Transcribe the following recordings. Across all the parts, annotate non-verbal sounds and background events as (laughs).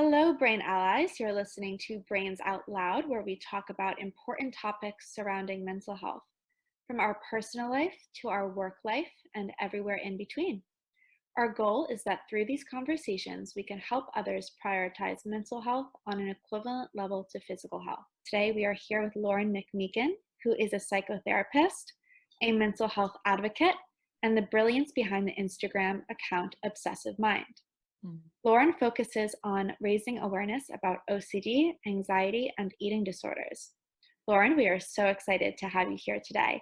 Hello, Brain Allies. You're listening to Brains Out Loud, where we talk about important topics surrounding mental health, from our personal life to our work life and everywhere in between. Our goal is that through these conversations, we can help others prioritize mental health on an equivalent level to physical health. Today, we are here with Lauren McMeekin, who is a psychotherapist, a mental health advocate, and the brilliance behind the Instagram account Obsessive Mind. Mm. Lauren focuses on raising awareness about OCD, anxiety, and eating disorders. Lauren, we are so excited to have you here today.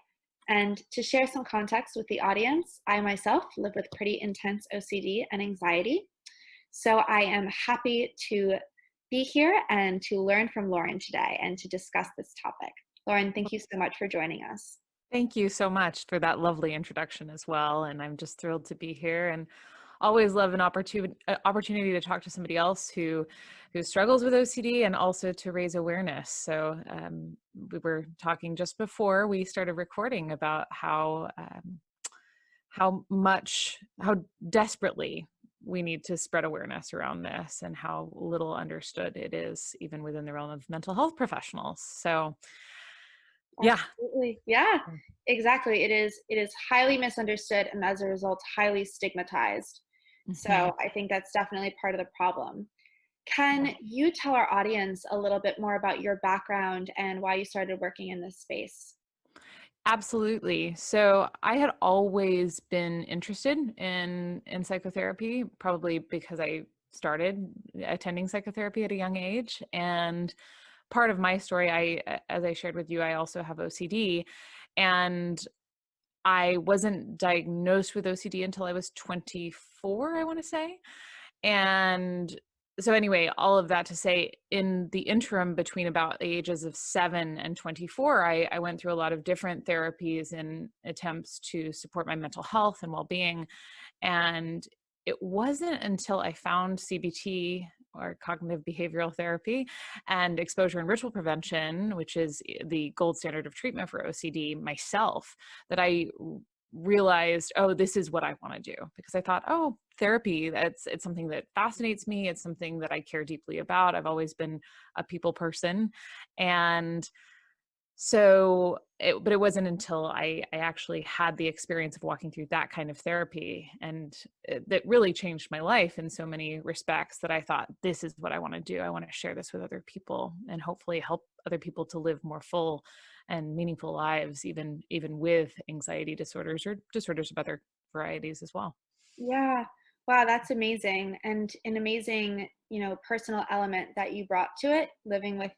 And to share some context with the audience, I myself live with pretty intense OCD and anxiety. So I am happy to be here and to learn from Lauren today and to discuss this topic. Lauren, thank you so much for joining us. Thank you so much for that lovely introduction as well. And I'm just thrilled to be here and always love an opportunity uh, opportunity to talk to somebody else who who struggles with OCD and also to raise awareness. So um, we were talking just before we started recording about how um, how much how desperately we need to spread awareness around this and how little understood it is even within the realm of mental health professionals. So yeah Absolutely. yeah mm. exactly it is it is highly misunderstood and as a result highly stigmatized Mm-hmm. So I think that's definitely part of the problem. Can you tell our audience a little bit more about your background and why you started working in this space? Absolutely. So I had always been interested in in psychotherapy, probably because I started attending psychotherapy at a young age and part of my story I as I shared with you I also have OCD and I wasn't diagnosed with OCD until I was 24, I want to say. And so, anyway, all of that to say, in the interim between about the ages of seven and 24, I, I went through a lot of different therapies and attempts to support my mental health and well being. And it wasn't until I found CBT or cognitive behavioral therapy and exposure and ritual prevention, which is eh, the gold standard of treatment for OCD myself, that I realized oh this is what i want to do because i thought oh therapy that's it's something that fascinates me it's something that i care deeply about i've always been a people person and so it, but it wasn't until I, I actually had the experience of walking through that kind of therapy and that really changed my life in so many respects that i thought this is what i want to do. I want to share this with other people and hopefully help other people to live more full and meaningful lives even even with anxiety disorders or disorders of other varieties as well. Yeah. Wow that's amazing and an amazing you know personal element that you brought to it living with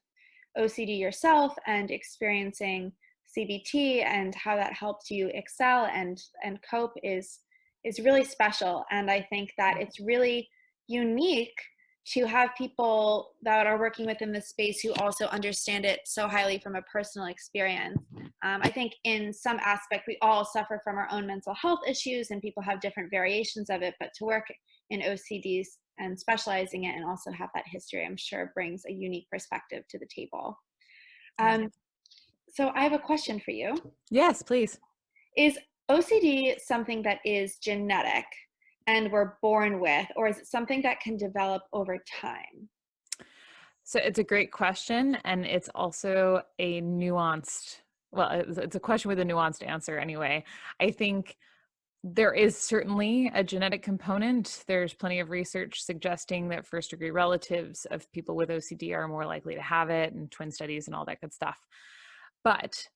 OCD yourself and experiencing CBT and how that helps you excel and and cope is is really special and I think that it's really unique to have people that are working within the space who also understand it so highly from a personal experience. Um, I think in some aspect we all suffer from our own mental health issues and people have different variations of it, but to work in OCDs and specializing it and also have that history, I'm sure brings a unique perspective to the table. Um, so I have a question for you. Yes, please. Is OCD something that is genetic and we're born with, or is it something that can develop over time? So it's a great question, and it's also a nuanced, well, it's a question with a nuanced answer anyway. I think there is certainly a genetic component. There's plenty of research suggesting that first degree relatives of people with OCD are more likely to have it, and twin studies and all that good stuff. But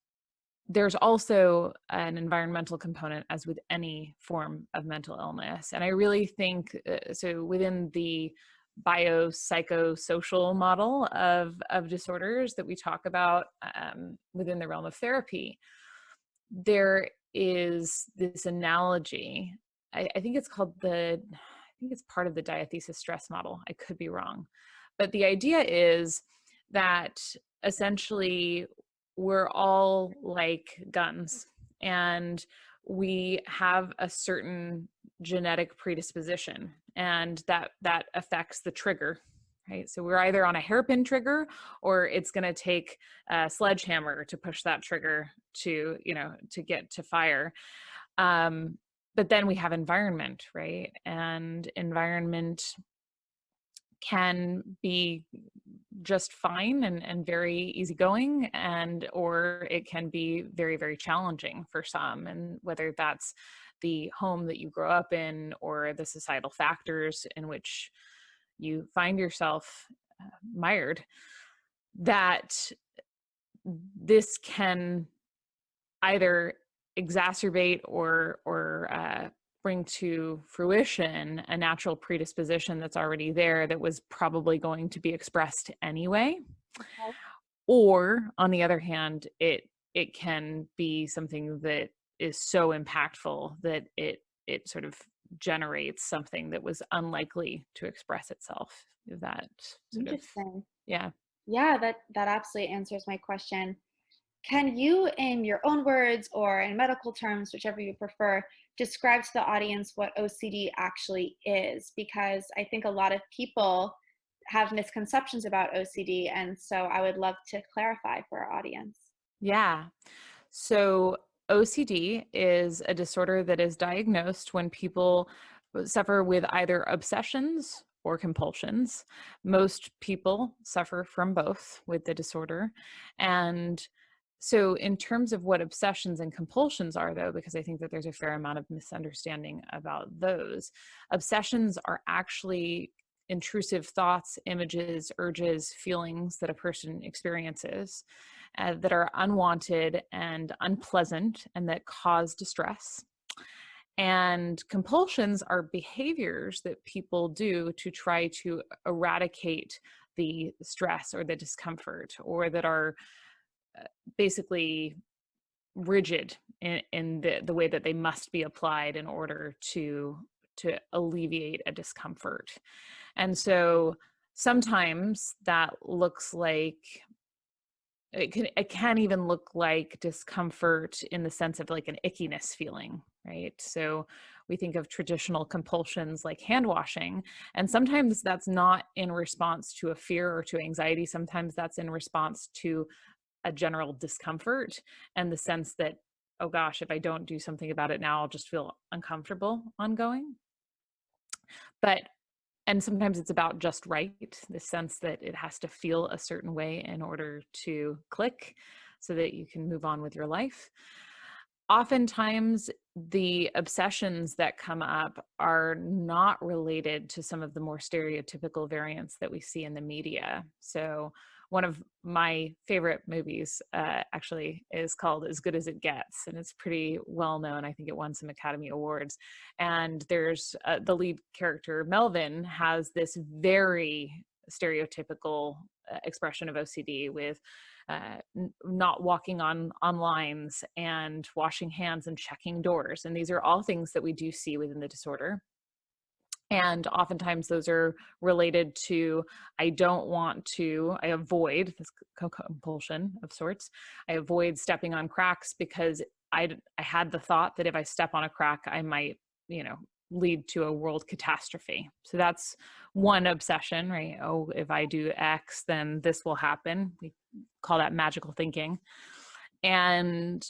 there's also an environmental component, as with any form of mental illness. And I really think uh, so within the biopsychosocial model of, of disorders that we talk about um, within the realm of therapy, there is this analogy. I, I think it's called the, I think it's part of the diathesis stress model. I could be wrong. But the idea is that essentially we're all like guns and we have a certain genetic predisposition and that that affects the trigger right? So we're either on a hairpin trigger or it's going to take a sledgehammer to push that trigger to you know to get to fire. Um but then we have environment right? And environment can be just fine and, and very easygoing and or it can be very very challenging for some. And whether that's the home that you grow up in or the societal factors in which you find yourself uh, mired that this can either exacerbate or or uh, bring to fruition a natural predisposition that's already there that was probably going to be expressed anyway okay. or on the other hand it it can be something that is so impactful that it it sort of generates something that was unlikely to express itself that sort Interesting. Of, yeah. Yeah that that absolutely answers my question. Can you in your own words or in medical terms whichever you prefer describe to the audience what ocd actually is? Because i think a lot of people have misconceptions about ocd and so i would love to clarify for our audience. Yeah. So OCD is a disorder that is diagnosed when people uh, suffer with either obsessions or compulsions. Most people suffer from both with the disorder. And so, in terms of what obsessions and compulsions are, though, because I think that there's a fair amount of misunderstanding about those, obsessions are actually intrusive thoughts, images, urges, feelings that a person experiences uh, that are unwanted and unpleasant and that cause distress. And compulsions are behaviors that people do to try to eradicate the stress or the discomfort, or that are uh, basically rigid in, in the, the way that they must be applied in order to to alleviate a discomfort. And so sometimes that looks like it can it can even look like discomfort in the sense of like an ickiness feeling right? So we think of traditional compulsions like hand washing and sometimes that's not in response to a fear or to anxiety. Sometimes that's in response to a general discomfort and the sense that oh gosh if i don't do something about it now i'll just feel uncomfortable ongoing. But and sometimes it's about just right the sense that it has to feel a certain way in order to click so that you can move on with your life. Oftentimes the obsessions that come up are not related to some of the more stereotypical variants that we see in the media. So one of my favorite movies uh, actually is called As Good as It Gets, and it's pretty well known. I think it won some Academy Awards. And there's uh, the lead character, Melvin, has this very stereotypical uh, expression of OCD with uh, n- not walking on on lines and washing hands and checking doors and these are all things that we do see within the disorder and oftentimes those are related to i don't want to i avoid this compulsion of sorts i avoid stepping on cracks because i i had the thought that if i step on a crack i might you know lead to a world catastrophe. So that's one obsession right? Oh if i do x then this will happen. We call that magical thinking. And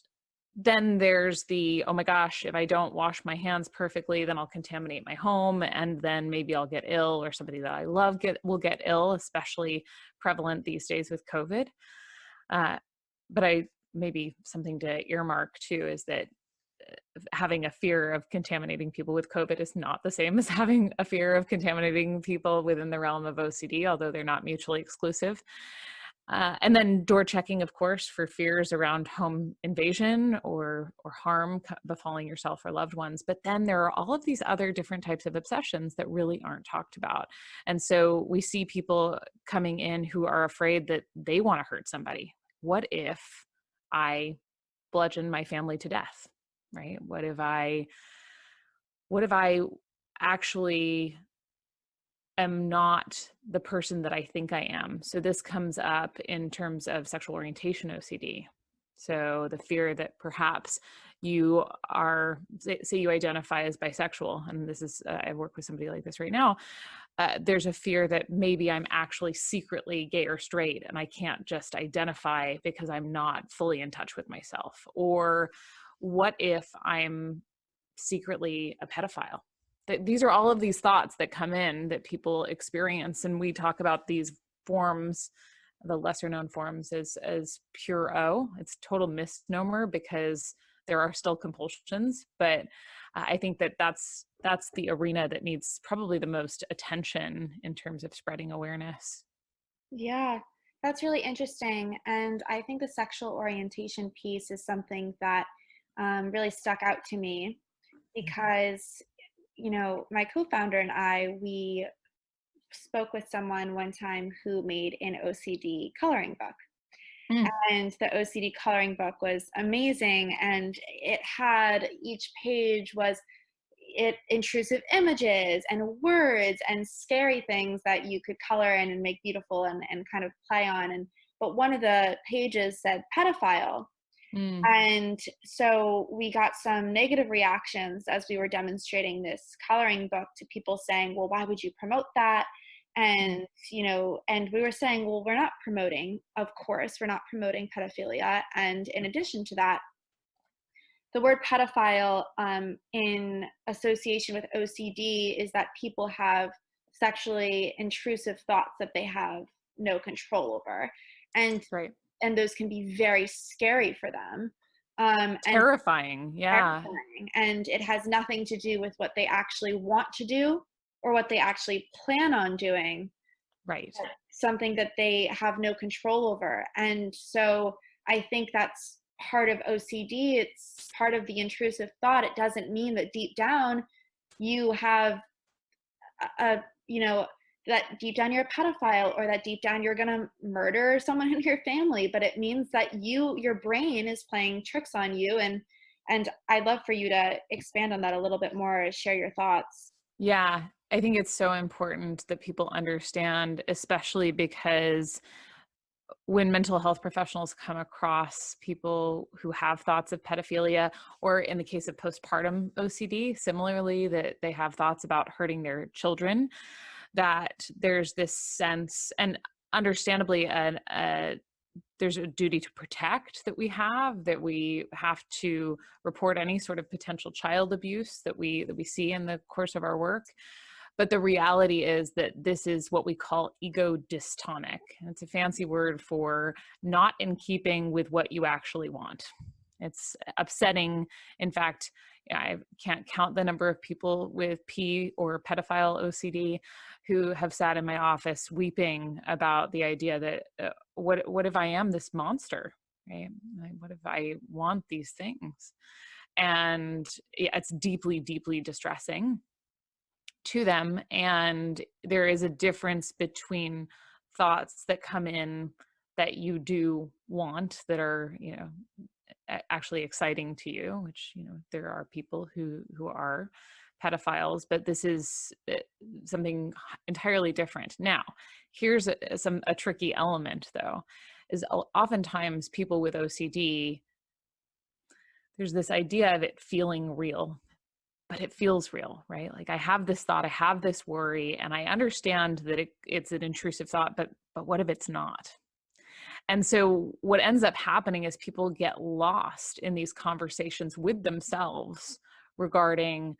then there's the oh my gosh if i don't wash my hands perfectly then i'll contaminate my home and then maybe i'll get ill or somebody that i love get will get ill especially prevalent these days with covid. Uh, but i maybe something to earmark too is that uh, having a fear of contaminating people with covid is not the same (laughs) as having a fear of contaminating people within the realm of ocd although they're not mutually exclusive uh, and then door checking, of course, for fears around home invasion or or harm befalling yourself or loved ones. But then there are all of these other different types of obsessions that really aren't talked about. And so we see people coming in who are afraid that they want to hurt somebody. What if I bludgeon my family to death? Right? What if I what if I actually am not the person that I think I am. So this comes up in terms of sexual orientation OCD. So the fear that perhaps you are, say, you identify as bisexual, and this is, uh, I work with somebody like this right now. Uh, there's a fear that maybe I'm actually secretly gay or straight, and I can't just identify because I'm not fully in touch with myself. Or what if I'm secretly a pedophile? That these are all of these thoughts that come in that people experience and we talk about these forms the lesser known forms as as pure o it's total misnomer because there are still compulsions but i think that that's that's the arena that needs probably the most attention in terms of spreading awareness yeah that's really interesting and i think the sexual orientation piece is something that um, really stuck out to me mm-hmm. because you know my co-founder and i we spoke with someone one time who made an ocd coloring book. Mm. and the ocd coloring book was amazing and it had each page was it intrusive images and words and scary things that you could color in and make beautiful and, and kind of play on. And but one of the pages said pedophile Mm. And so we got some negative reactions as we were demonstrating this coloring book to people saying, well, why would you promote that? And, you know, and we were saying, well, we're not promoting, of course, we're not promoting pedophilia. And in addition to that, the word pedophile um, in association with OCD is that people have sexually intrusive thoughts that they have no control over. And right and those can be very scary for them um terrifying yeah terrifying. and it has nothing to do with what they actually want to do or what they actually plan on doing right something that they have no control over and so i think that's part of ocd it's part of the intrusive thought it doesn't mean that deep down you have a, a you know that deep down you're a pedophile or that deep down you're going to murder someone in your family but it means that you your brain is playing tricks on you and and i'd love for you to expand on that a little bit more share your thoughts. Yeah i think it's so important that people understand especially because when mental health professionals come across people who have thoughts of pedophilia or in the case of postpartum ocd similarly that they have thoughts about hurting their children that there's this sense and understandably a, a uh, there's a duty to protect that we have that we have to report any sort of potential child abuse that we that we see in the course of our work. But the reality is that this is what we call ego dystonic it's a fancy word for not in keeping with what you actually want. It's upsetting in fact I can't count the number of people with P or pedophile OCD who have sat in my office weeping about the idea that uh, what what if I am this monster, right? Like, what if I want these things? And it's deeply, deeply distressing to them. And there is a difference between thoughts that come in that you do want that are, you know, actually exciting to you which you know there are people who who are pedophiles but this is eh, something entirely different. Now here's a, some a tricky element though is oftentimes people with ocd there's this idea of it feeling real but it feels real right? Like i have this thought i have this worry and i understand that it, it's an intrusive thought but but what if it's not and so what ends up happening is people get lost in these conversations with themselves regarding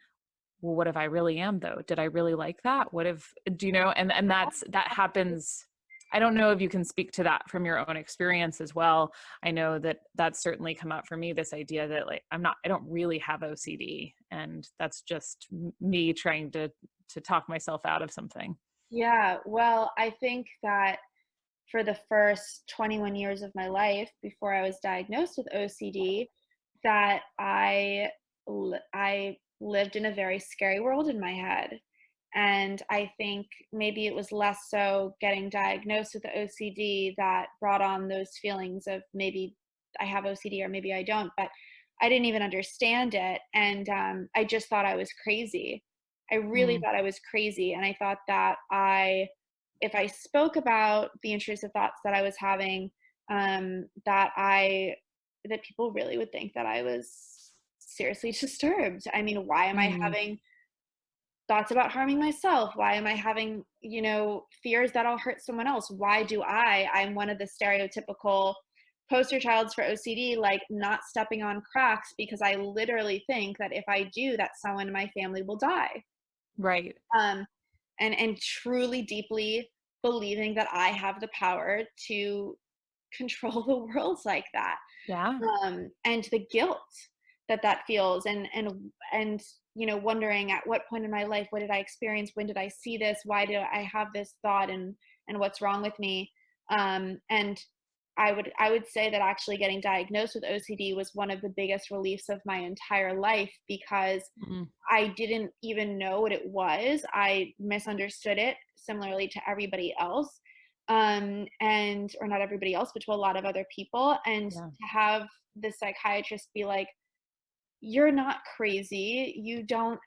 well what if i really am though? Did i really like that? What if do you know? And and that's that happens i don't know if you can speak to that from your own experience as well. I know that that's certainly come up for me this idea that like i'm not i don't really have ocd and that's just me trying to to talk myself out of something. Yeah. Well i think that for the first 21 years of my life before I was diagnosed with OCD that I I lived in a very scary world in my head. And I think maybe it was less so getting diagnosed with OCD that brought on those feelings of maybe I have OCD or maybe I don't, but I didn't even understand it. And um, I just thought I was crazy. I really mm. thought I was crazy. And I thought that I if I spoke about the intrusive thoughts that I was having, um, that I that people really would think that I was seriously (laughs) disturbed. I mean, why am mm-hmm. I having thoughts about harming myself? Why am I having, you know, fears that I'll hurt someone else? Why do I? I'm one of the stereotypical poster childs for OCD, like not stepping on cracks because I literally think that if I do, that someone in my family will die. Right. Um, and and truly deeply believing that I have the power to control (laughs) the world like that. Yeah. Um, and the guilt that that feels and and and you know wondering at what point in my life what did i experience when did i see this why did i have this thought and and what's wrong with me um and i would i would say that actually getting diagnosed with ocd was one of the biggest reliefs of my entire life because mm i didn't even know what it was i misunderstood it similarly to everybody else um and or not everybody else but to a lot of other people and Yeah. to have the psychiatrist be like you're not crazy. You don't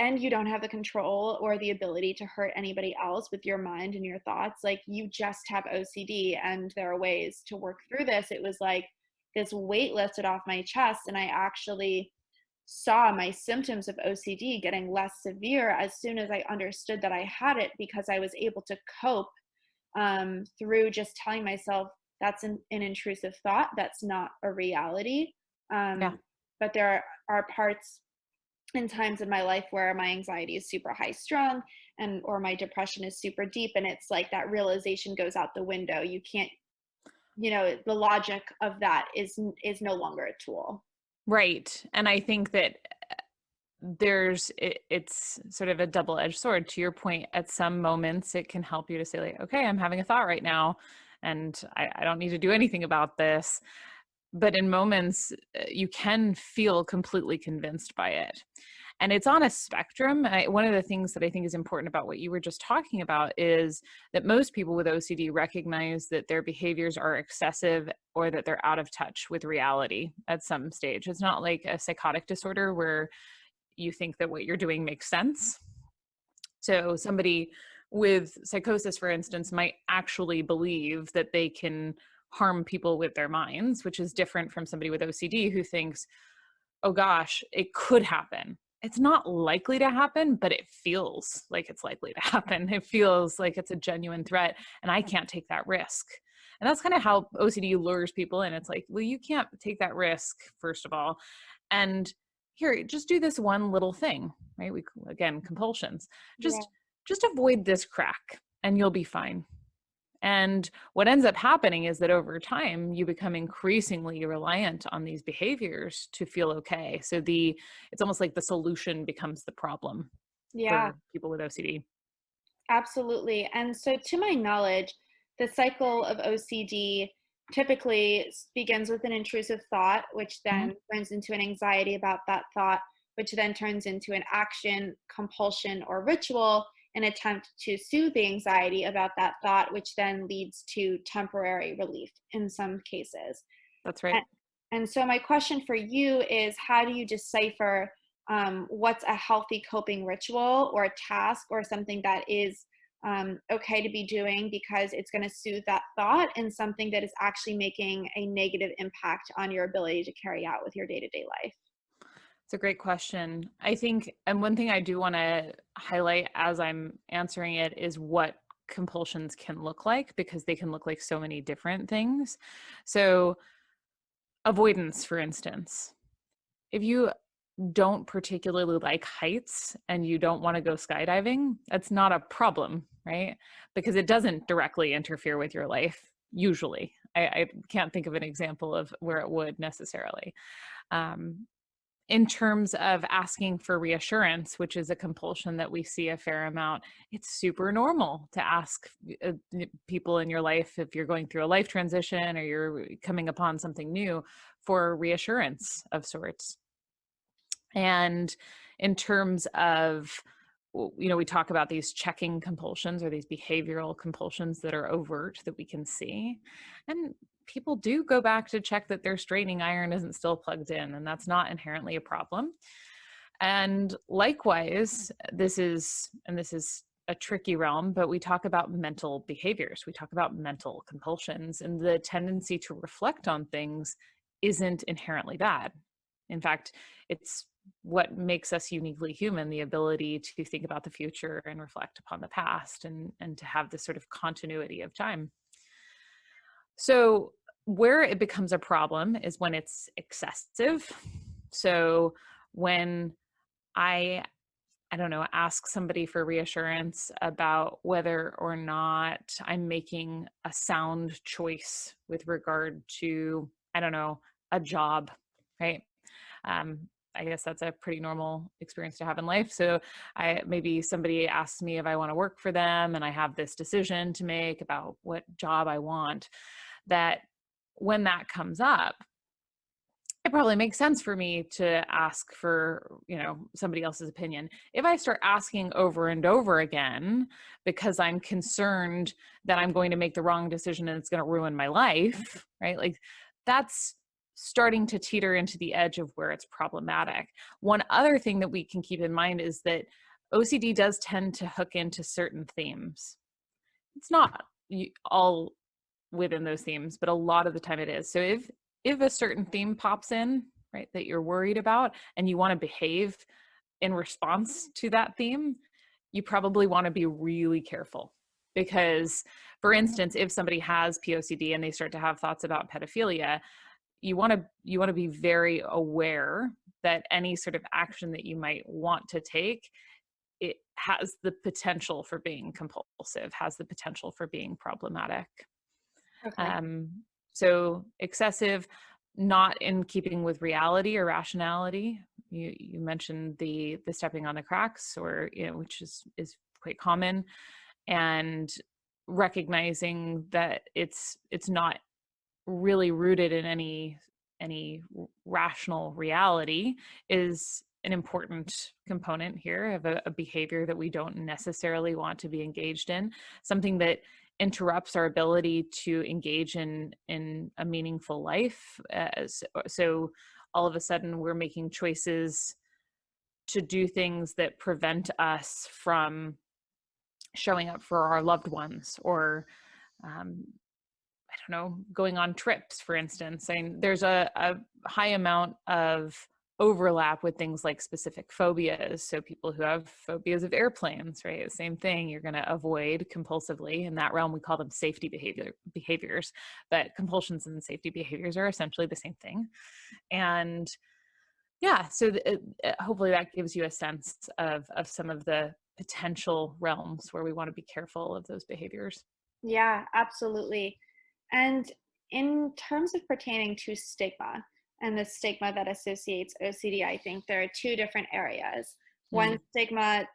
and you don't have the control or the ability to hurt anybody else with your mind and your thoughts. Like you just have OCD and there are ways to work through this. It was like this weight lifted off my chest and I actually saw my symptoms of OCD getting less severe as soon as I understood that I had it because I was able to cope um, through just telling myself that's an, an intrusive thought, that's not a reality. Um, Yeah. but there are, are parts and times in my life where my anxiety is super high strung and or my depression is super deep and it's like that realization goes out the window you can't you know the logic of that is is no longer a tool Right. And I think that uh, there's it, it's sort of a double-edged sword to your point at some moments it can help you to say like okay i'm having a thought right now and i, I don't need to do anything about this but in moments uh, you can feel completely convinced by it. And it's on a spectrum. I, one of the things that i think is important about what you were just talking about is that most people with ocd recognize that their behaviors are excessive or that they're out of touch with reality at some stage. It's not like a psychotic disorder where you think that what you're doing makes sense. So somebody with psychosis for instance might actually believe that they can harm people with their minds, which is different from somebody with OCD who thinks, oh gosh, it could happen. It's not likely to happen, but it feels like it's likely to happen. It feels like it's a genuine threat, and I can't take that risk. And that's kind of how OCD lures people in. It's like, well, you can't take that risk, first of all. And here, just do this one little thing, right? We again, compulsions. Just Yeah. just avoid this crack and you'll be fine and what ends up happening is that over time you become increasingly reliant on these behaviors to feel okay. So the it's almost like the solution becomes the problem yeah for people with OCD. Absolutely. And so, to my knowledge, the cycle of OCD typically begins with an intrusive thought, which Mhm. then turns into an anxiety about that thought, which then turns into an action, compulsion, or ritual, an attempt to soothe the anxiety about that thought, which then leads to temporary relief in some cases. That's right. And so, my question for you is how do you decipher um, what's a healthy coping ritual or a task or something that is um, okay to be doing because it's going to soothe that thought and something that is actually making a negative impact on your ability to carry out with your day to day life? It's a great question. I think, and one thing I do want to highlight as I'm answering it is what compulsions can look like because they can look like so many different things. So, avoidance, for instance, if you don't particularly like heights and you don't want to go skydiving, that's not a problem, right? Because it doesn't directly interfere with your life, usually. I, I can't think of an example of where it would necessarily. Um, in terms of asking for reassurance, which is a compulsion that we see a fair amount, it's super normal to ask uh, people in your life if you're going through a life transition or you're coming upon something new for reassurance of sorts. And in terms of, you know, we talk about these checking compulsions or these behavioral compulsions that are overt that we can see. And people do go back to check that their straightening iron isn't still plugged in, and that's not inherently a problem. And likewise, this is, and this is a tricky realm, but we talk about mental behaviors. We talk about mental compulsions, and the tendency to reflect on things isn't inherently bad. In fact, it's what makes us uniquely human the ability to think about the future and reflect upon the past and, and to have this sort of continuity of time. So, where it becomes a problem is when it's excessive. So, when I I don't know, ask somebody for reassurance about whether or not I'm making a sound choice with regard to, I don't know, a job, right? Um, I guess that's a pretty normal experience to have in life. So I maybe somebody asks me if I want to work for them and I have this decision to make about what job I want that when that comes up it probably makes sense for me to ask for you know somebody else's opinion if i start asking over and over again because i'm concerned that i'm going to make the wrong decision and it's going to ruin my life right like that's starting to teeter into the edge of where it's problematic. One other thing that we can keep in mind is that ocd does tend to hook into certain themes. It's not all within those themes but a lot of the time it is. So if if a certain theme pops in, right, that you're worried about and you want to behave in response to that theme, you probably want to be really careful. Because for instance if somebody has POCD and they start to have thoughts about pedophilia you want to you want to be very aware that any sort of action that you might want to take it has the potential for being compulsive has the potential for being problematic okay. um, so excessive, not in keeping with reality or rationality. You you mentioned the the stepping on the cracks, or you know, which is is quite common, and recognizing that it's it's not really rooted in any any rational reality is an important component here of a, a, behavior that we don't necessarily want to be engaged in something that interrupts our ability to engage in in a meaningful life as uh, so all of a sudden we're making choices to do things that prevent us from showing up for our loved ones or um, don't know going on trips for instance and there's a, a high amount of overlap with things like specific phobias. So people who have phobias of airplanes, right? Same thing. You're going to avoid compulsively. In that realm, we call them safety behavior behaviors. But compulsions and safety behaviors are essentially the same thing. And yeah, so th- hopefully that gives you a sense of of some of the potential realms where we want to be careful of those behaviors. Yeah, absolutely. And in terms of pertaining to stigma, and the stigma that associates OCD, I think there are two different areas. Mm. One stigma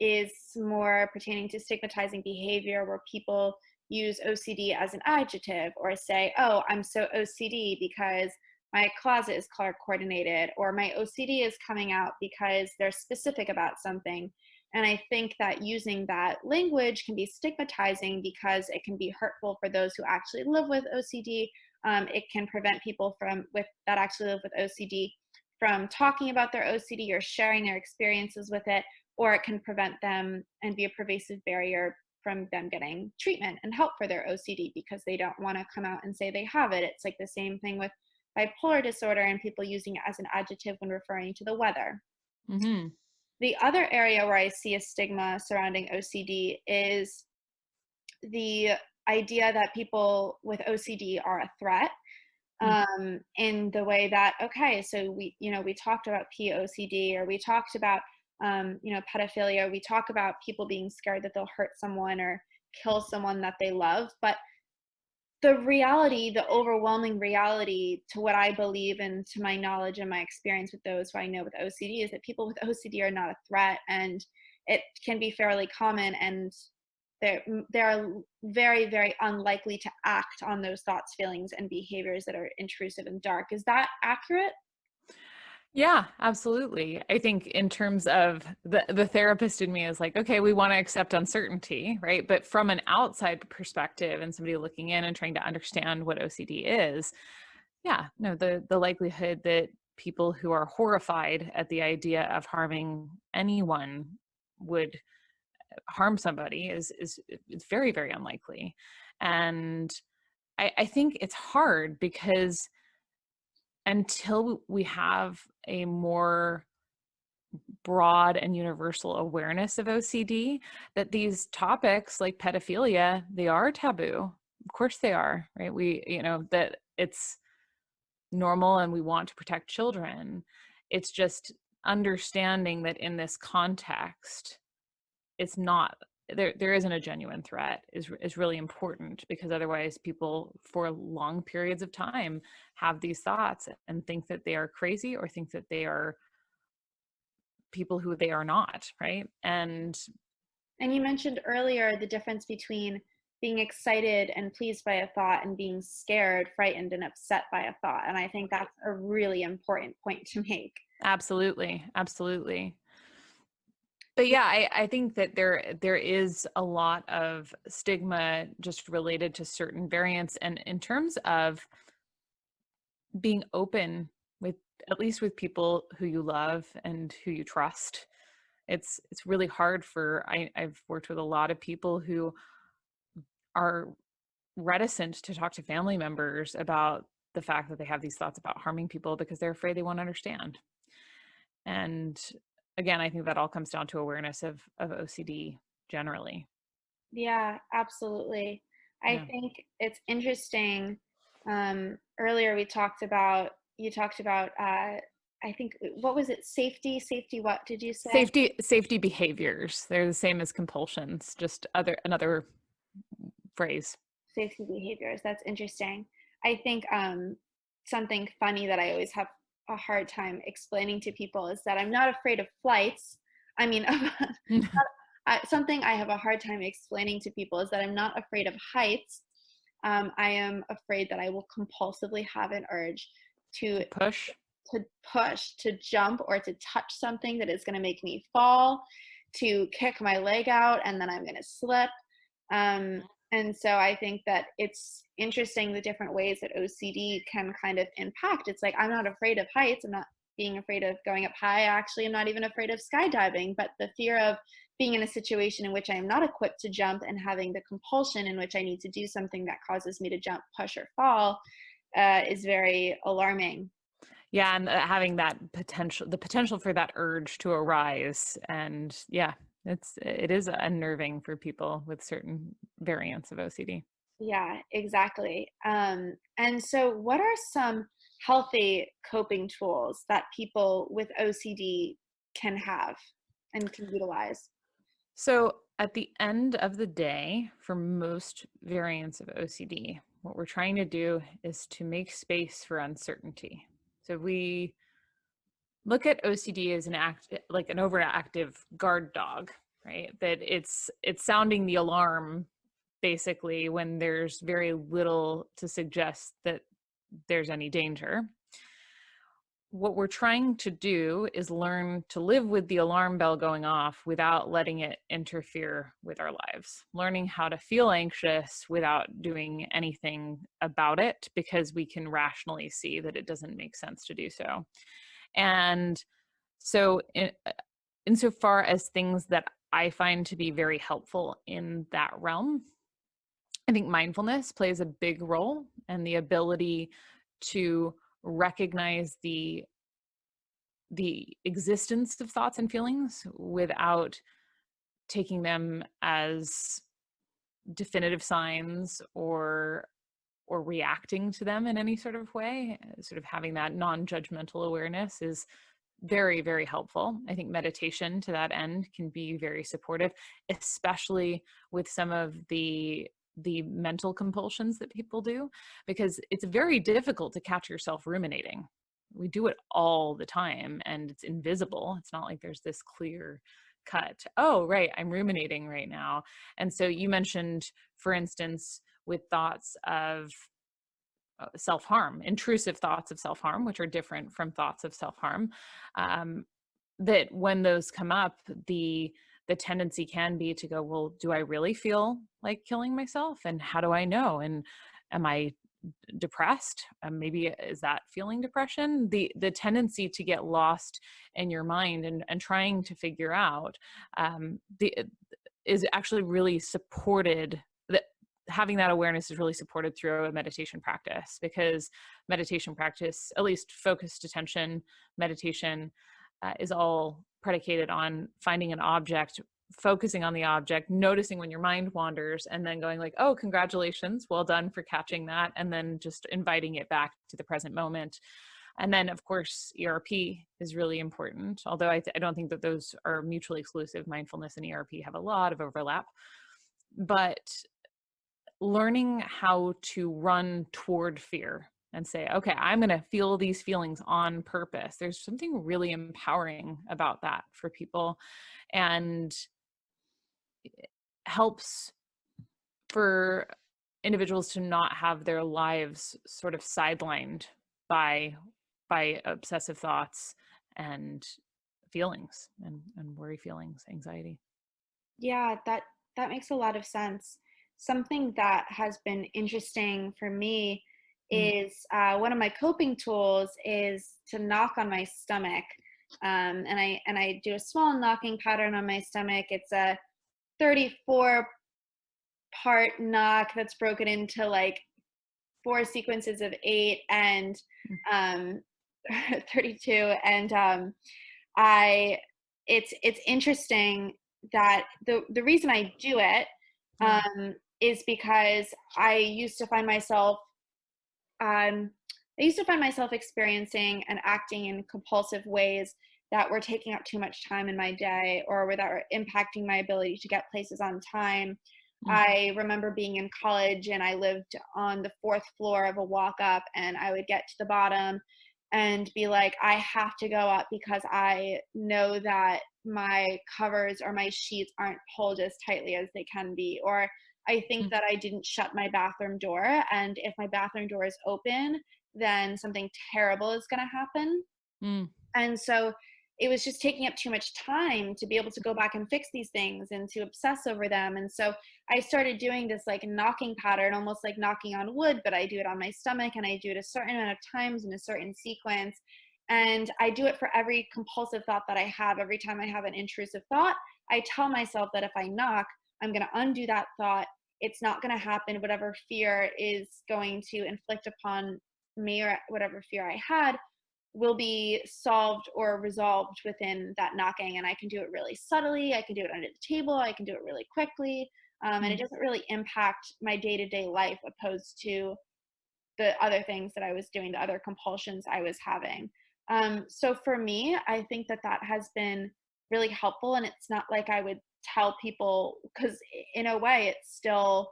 is more pertaining to stigmatizing behavior where people use OCD as an adjective or say, oh, I'm so OCD because my closet is color coordinated or my OCD is coming out because they're specific about something. And I think that using that language can be stigmatizing because it can be hurtful for those who actually live with OCD um, it can prevent people from with that actually live with OCD from talking about their OCD or sharing their experiences with it, or it can prevent them and be a pervasive barrier from them getting treatment and help for their OCD because they don't want to come out and say they have it. It's like the same thing with bipolar disorder and people using it as an adjective when referring to the weather. Mm-hmm. The other area where I see a stigma surrounding OCD is the idea that people with OCD are a threat mm-hmm. um, in the way that okay, so we you know we talked about POCD or we talked about um, you know pedophilia. We talk about people being scared that they'll hurt someone or kill someone that they love, but the reality, the overwhelming reality to what I believe and to my knowledge and my experience with those who I know with OCD is that people with OCD are not a threat and it can be fairly common and they're, they're very, very unlikely to act on those thoughts, feelings, and behaviors that are intrusive and dark. Is that accurate? Yeah, absolutely. I think in terms of the the therapist in me is like, okay, we want to accept uncertainty, right? But from an outside perspective and somebody looking in and trying to understand what OCD is, yeah, no, the the likelihood that people who are horrified at the idea of harming anyone would uh, harm somebody is is it's very very unlikely and I, I think it's hard because until we have a more broad and universal awareness of OCD that these topics like pedophilia they are taboo. Of course they are right? We you know that it's normal and we want to protect children. It's just understanding that in this context it's not there there isn't a genuine threat is is really important because otherwise people for long periods of time have these thoughts and think that they are crazy or think that they are people who they are not right? And and you mentioned earlier the difference between being excited and pleased by a thought and being scared frightened and upset by a thought and i think that's a really important point to make. Absolutely absolutely but yeah I, I think that there there is a lot of stigma just related to certain variants and in terms of being open with at least with people who you love and who you trust it's it's really hard for I, i've worked with a lot of people who are reticent to talk to family members about the fact that they have these thoughts about harming people because they're afraid they won't understand. And again i think that all comes down to awareness of of ocd generally yeah absolutely i yeah. think it's interesting um earlier we talked about you talked about uh I think uh, what was it? Safety, safety. What did you say? Safety, safety behaviors. They're the same as compulsions, just other another phrase. Safety behaviors. That's interesting. I think um, something funny that I always have a hard time explaining to people is that I'm not afraid of flights. I mean, (laughs) (laughs) something I have a hard time explaining to people is that I'm not afraid of heights. Um, I am afraid that I will compulsively have an urge to push, to push, to jump, or to touch something that is going to make me fall, to kick my leg out, and then I'm going to slip. Um, and so I think that it's interesting the different ways that OCD can kind of impact. It's like I'm not afraid of heights. I'm not being afraid of going up high. Actually, I'm not even afraid of skydiving, but the fear of being in a situation in which I am not equipped to jump and having the compulsion in which I need to do something that causes me to jump, push, or fall uh, is very alarming. Yeah, and uh, having that potential, the potential for that urge to arise, and yeah, it's it is unnerving for people with certain variants of OCD. Yeah, exactly. Um, and so, what are some healthy coping tools that people with OCD can have and can utilize? So, at the end of the day, for most variants of OCD, what we're trying to do is to make space for uncertainty. So, we look at OCD as an act like an overactive guard dog, right? That it's it's sounding the alarm basically when there's very little to suggest that there's any danger. What we're trying to do is learn to live with the alarm bell going off without letting it interfere with our lives. Learning how to feel anxious without doing anything about it because we can rationally see that it doesn't make sense to do so. And so, in, uh, insofar as things that I find to be very helpful in that realm, I think mindfulness plays a big role and the ability to recognize the the existence of thoughts and feelings without taking them as definitive signs or or reacting to them in any sort of way eh, sort of having that non-judgmental awareness is very very helpful. I think meditation to that end can be very supportive especially with some of the the mental compulsions that people do because it's very difficult to catch yourself ruminating. We do it all the time and it's invisible. It's not like there's this clear cut oh right i'm ruminating right now. And so you mentioned for instance with thoughts of uh, self-harm intrusive thoughts of self-harm which are different from thoughts of self-harm um, that when those come up the the tendency can be to go well do i really feel like killing myself? And how do i know? And am i depressed? Um, maybe is that feeling depression? The the tendency to get lost in your mind and and trying to figure out um, the is actually really supported having that awareness is really supported through a meditation practice because meditation practice at least focused attention meditation uh, is all predicated on finding an object focusing on the object noticing when your mind wanders and then going like oh congratulations well done for catching that and then just inviting it back to the present moment And then, of course, ERP is really important, although I, th- I don't think that those are mutually exclusive. Mindfulness and ERP have a lot of overlap. But learning how to run toward fear and say, okay, I'm going to feel these feelings on purpose. There's something really empowering about that for people and helps for individuals to not have their lives sort of sidelined by by obsessive thoughts and feelings and, and worry feelings anxiety yeah that that makes a lot of sense something that has been interesting for me mm. is uh, one of my coping tools is to knock on my stomach um, and i and i do a small knocking pattern on my stomach it's a 34 part knock that's broken into like four sequences of eight and mm. um, (laughs) 32 and um, i it's it's interesting that the the reason i do it um, is because i used to find myself um, i used to find myself experiencing and acting in compulsive ways that were taking up too much time in my day or that were impacting my ability to get places on time Mm-hmm. I remember being in college and I lived on the fourth floor of a walk up, and I would get to the bottom and be like, I have to go up because I know that my covers or my sheets aren't pulled as tightly as they can be. Or I think mm-hmm. that I didn't shut my bathroom door, and if my bathroom door is open, then something terrible is going to happen. Mm. And so it was just taking up too much time to be able to go back and fix these things and to obsess over them. And so I started doing this like knocking pattern, almost like knocking on wood, but I do it on my stomach and I do it a certain amount of times in a certain sequence. And I do it for every compulsive thought that I have. Every time I have an intrusive thought, I tell myself that if I knock, I'm going to undo that thought. It's not going to happen. Whatever fear is going to inflict upon me or whatever fear I had, will be solved or resolved within that knocking and i can do it really subtly i can do it under the table i can do it really quickly um, and it mm. doesn't really impact my day-to-day life opposed to the other things that i was doing the other compulsions i was having um, so for me i think that that has been really helpful and it's not like i would tell people because in a way it's still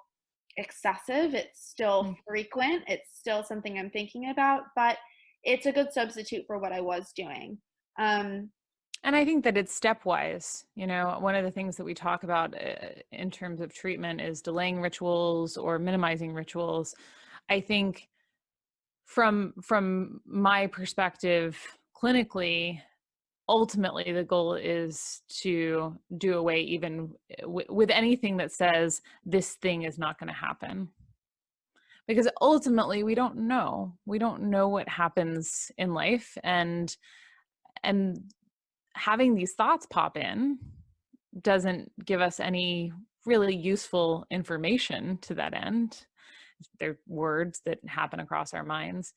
excessive it's still mm. frequent it's still something i'm thinking about but it's a good substitute for what I was doing. Um, and I think that it's stepwise. You know, one of the things that we talk about uh, in terms of treatment is delaying rituals or minimizing rituals. I think from from my perspective clinically ultimately the goal is to do away even eh, w- with anything that says this thing is not going to happen. Because ultimately we don't know. We don't know what happens in life and and having these thoughts pop in doesn't give us any really useful information to that end. They're words that happen across our minds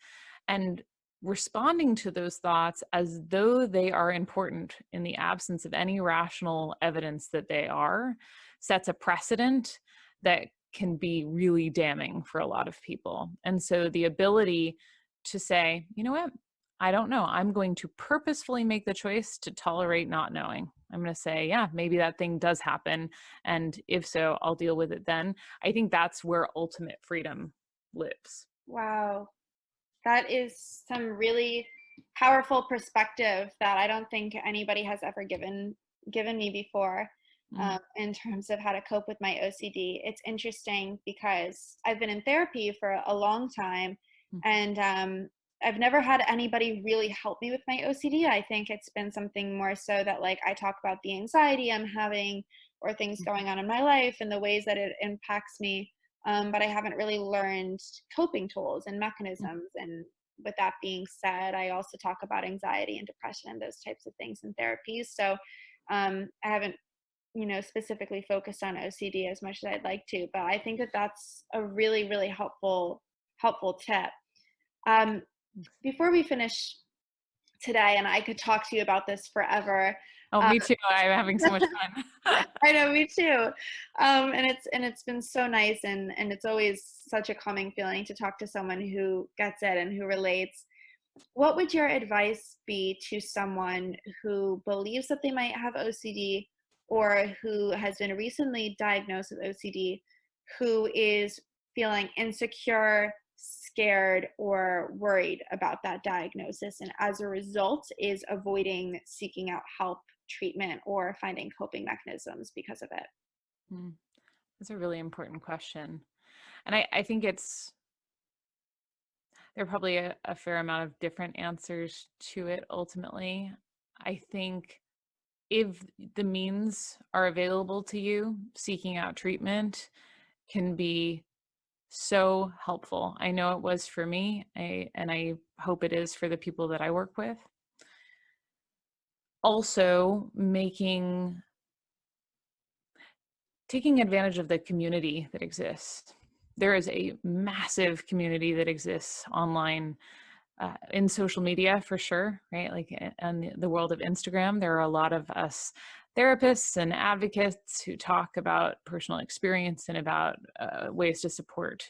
and responding to those thoughts as though they are important in the absence of any rational evidence that they are sets a precedent that can be really damning for a lot of people. And so the ability to say, you know what, I don't know. I'm going to purposefully make the choice to tolerate not knowing. I'm going to say, yeah, maybe that thing does happen. And if so, I'll deal with it then. I think that's where ultimate freedom lives. Wow. That is some really powerful perspective that I don't think anybody has ever given given me before mm-hmm. um, in terms of how to cope with my OCD. It's interesting because I've been in therapy for a long time mm-hmm. and um, I've never had anybody really help me with my OCD. I think it's been something more so that like I talk about the anxiety I'm having or things mm-hmm. going on in my life and the ways that it impacts me. Um, but I haven't really learned coping tools and mm. mechanisms. And with that being said, I also talk about anxiety and depression and those types of things in therapy. So um, I haven't you know specifically focused on OCD as much as I'd like to, but I think that that's a really really helpful helpful tip. Um, before we finish today, and I could talk to you about this forever. Oh, me um, too. I'm having so much fun. (laughs) I know, me too. Um, and it's and it's been so nice, and and it's always such a calming feeling to talk to someone who gets it and who relates. what would your advice be to someone who believes that they might have OCD or who has been recently diagnosed with OCD who is feeling insecure, scared, or worried about that diagnosis and as a result is avoiding seeking out help, treatment, or finding coping mechanisms because of it? Mm, That's a really important question. And I, I think it's there are probably a, a fair amount of different answers to it ultimately. I think if the means are available to you, seeking out treatment can be so helpful. I know it was for me, I, and I hope it is for the people that I work with. Also, making taking advantage of the community that exists. There is a massive community that exists online uh, in social media for sure, right? Like in the world of Instagram, there are a lot of us therapists and advocates who talk about personal experience and about uh, ways to support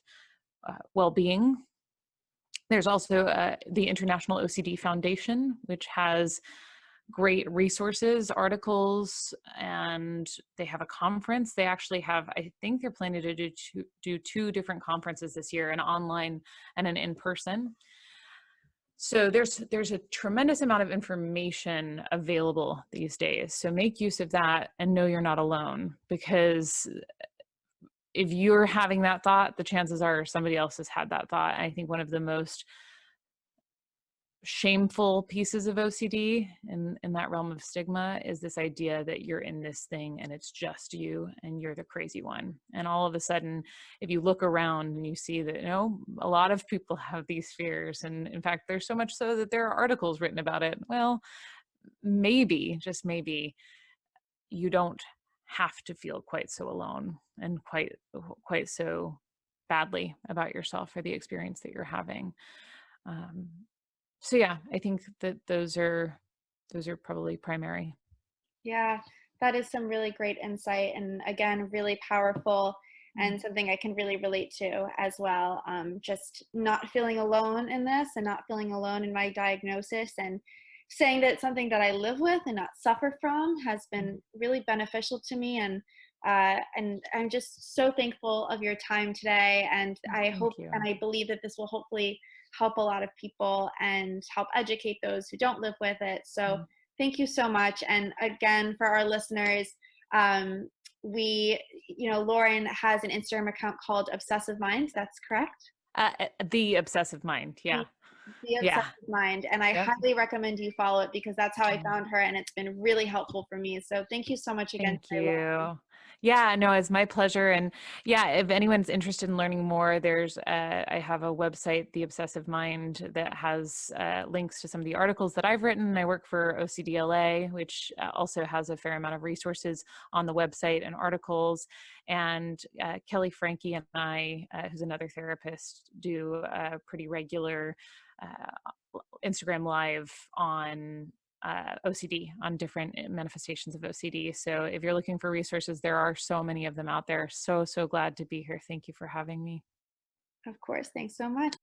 uh, well-being. There's also uh, the International OCD Foundation, which has great resources, articles, and they have a conference. They actually have, I think they're planning to do two, do two different conferences this year, an online and an in-person. So there's there's a tremendous amount of information available these days. So make use of that and know you're not alone because eh, if you're having that thought, the chances are somebody else has had that thought. I think one of the most shameful pieces of OCD in, in that realm of stigma is this idea that you're in this thing and it's just you and you're the crazy one. And all of a sudden, if you look around and you see that, you know, a lot of people have these fears. And in fact, there's so much so that there are articles written about it. Well, maybe, just maybe, you don't have to feel quite so alone and quite quite so badly about yourself or the experience that you're having. Um, so yeah, I think that those are those are probably primary. Yeah, that is some really great insight and again, really powerful Mm. and something I can really relate to as well. Um, just not feeling alone in this and not feeling alone in my diagnosis and saying that it's something that I live with and not suffer from has Mm. been really beneficial to me and uh, and I'm just so thankful of your time today and Mm, I Thank hope and. I believe that this will hopefully help a lot of people and help educate those who don't live with it. So Mm. thank you so much. And again, for our listeners, um, we, you know, Lauren has an Instagram account called Obsessive Mind. That's correct. Uh, uh, the obsessive mind. Yeah. the Yeah. Obsessive Mind. And I highly recommend you follow it because that's how I Mm. found her and it's been really helpful for me. So thank you so much again. Thank Mary Lou. Yeah, no, it's my pleasure. And yeah, if anyone's interested in learning more, there's uh, I have a website, The Obsessive Mind, that has uh, links to some of the articles that I've written. I work for OCDLA, which uh, also has a fair amount of resources on the website and articles. And uh, Kelly Frankie and I, uh, who's another therapist, do a pretty regular Instagram live on uh, OCD, on different eh, manifestations of OCD. So if you're looking for resources, there are so many of them out there. So, so glad to be here. Thank you for having me. Of course. Thanks so much.